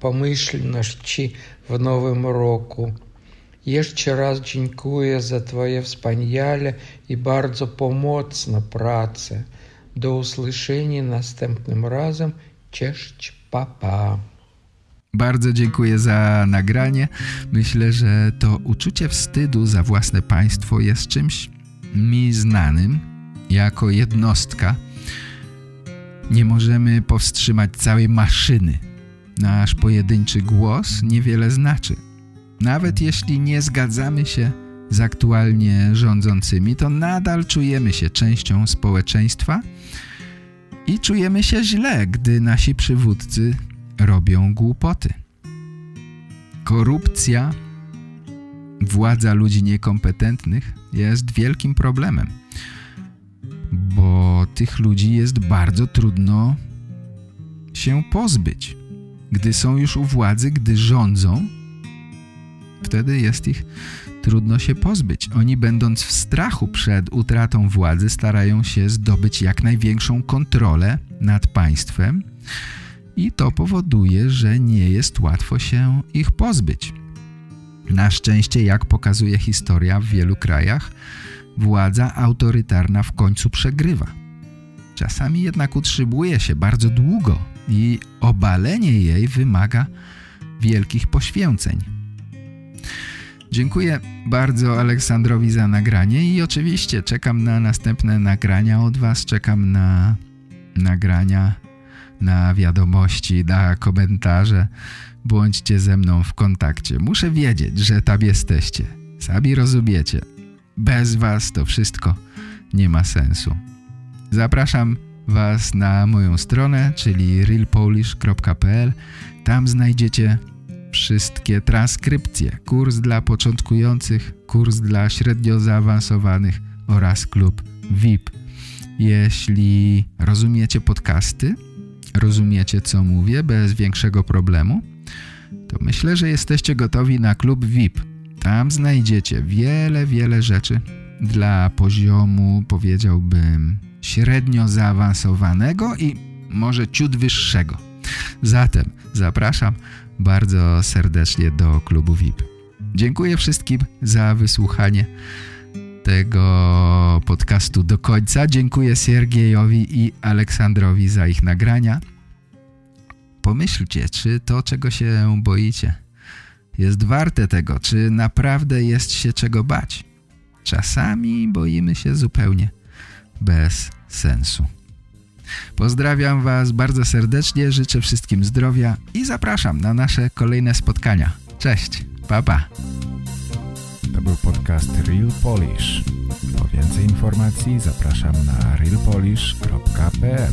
pomyślności w nowym roku. Jeszcze raz dziękuję za Twoje wspaniale i bardzo pomocną pracę. Do usłyszenia następnym razem. Cześć, papa. Bardzo dziękuję za nagranie. Myślę, że to uczucie wstydu za własne państwo jest czymś mi znanym jako jednostka. Nie możemy powstrzymać całej maszyny. Nasz pojedynczy głos niewiele znaczy. Nawet jeśli nie zgadzamy się z aktualnie rządzącymi, to nadal czujemy się częścią społeczeństwa i czujemy się źle, gdy nasi przywódcy robią głupoty. Korupcja, władza ludzi niekompetentnych jest wielkim problemem, bo tych ludzi jest bardzo trudno się pozbyć. Gdy są już u władzy, gdy rządzą, Wtedy jest ich trudno się pozbyć. Oni będąc w strachu przed utratą władzy starają się zdobyć jak największą kontrolę nad państwem i to powoduje, że nie jest łatwo się ich pozbyć. Na szczęście, jak pokazuje historia w wielu krajach, władza autorytarna w końcu przegrywa. Czasami jednak utrzymuje się bardzo długo i obalenie jej wymaga wielkich poświęceń. Dziękuję bardzo Aleksandrowi za nagranie i oczywiście czekam na następne nagrania od Was, czekam na nagrania, na wiadomości, na komentarze. Bądźcie ze mną w kontakcie. Muszę wiedzieć, że tam jesteście. Sami rozumiecie. Bez Was to wszystko nie ma sensu. Zapraszam Was na moją stronę, czyli realpolish.pl. Tam znajdziecie wszystkie transkrypcje, kurs dla początkujących, kurs dla średnio zaawansowanych oraz klub VIP. Jeśli rozumiecie podcasty, rozumiecie co mówię bez większego problemu, to myślę, że jesteście gotowi na klub VIP. Tam znajdziecie wiele, wiele rzeczy dla poziomu, powiedziałbym, średnio zaawansowanego i może ciut wyższego. Zatem zapraszam bardzo serdecznie do klubu VIP. Dziękuję wszystkim za wysłuchanie tego podcastu do końca. Dziękuję Siergiejowi i Aleksandrowi za ich nagrania. Pomyślcie, czy to, czego się boicie, jest warte tego, czy naprawdę jest się czego bać. Czasami boimy się zupełnie bez sensu. Pozdrawiam Was bardzo serdecznie, życzę wszystkim zdrowia i zapraszam na nasze kolejne spotkania. Cześć, pa pa. Był podcast Real Polish. Po więcej informacji zapraszam na realpolish.pl